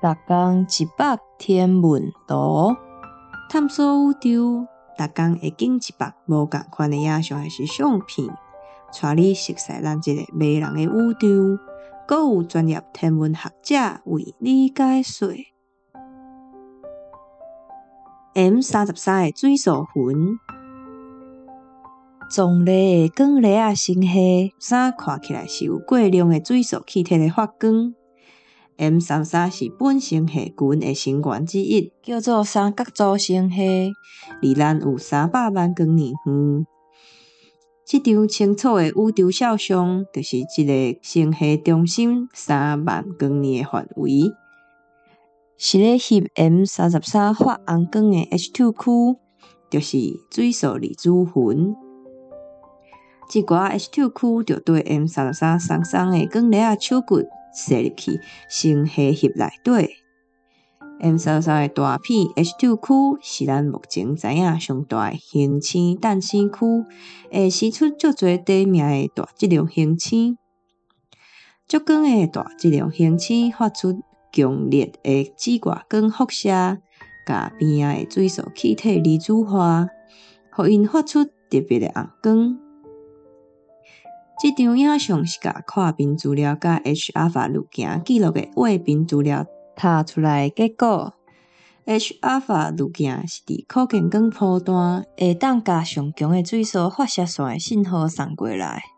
逐工一百天文图，探索宇宙。逐工会景一百无共款的影像还是相片，带你熟悉咱即个迷人的宇宙。阁有专业天文学者为你解说。M 三十三的水素云，壮丽的光粒啊星系，三看起来是有过量的水素气体的发光。M 三三是本星系群的成员之一，叫做三角洲星系，离咱有三百万光年远。这张清楚的宇宙肖像，就是一个星系中心三万光年的范围，是咧翕 M 三十三发红光的 H2 区，就是水素离子云。这寡 H2 区就对 M 三十三双双的光粒啊手骨。射入去星系核内底，M 三三的大片 H2 区是咱目前知影上大恒星诞生区，会生出足侪地名的大质量恒星。足光的大质量恒星发出强烈的紫外光辐射，甲边仔的水素气体离子化，互因发出特别的红光。这张影像是甲看片资料甲 H 阿法路径记录的卫星资料拍出来结果。H 阿法路径是伫可见光波段会当甲上强的水素发射线的信号送过来。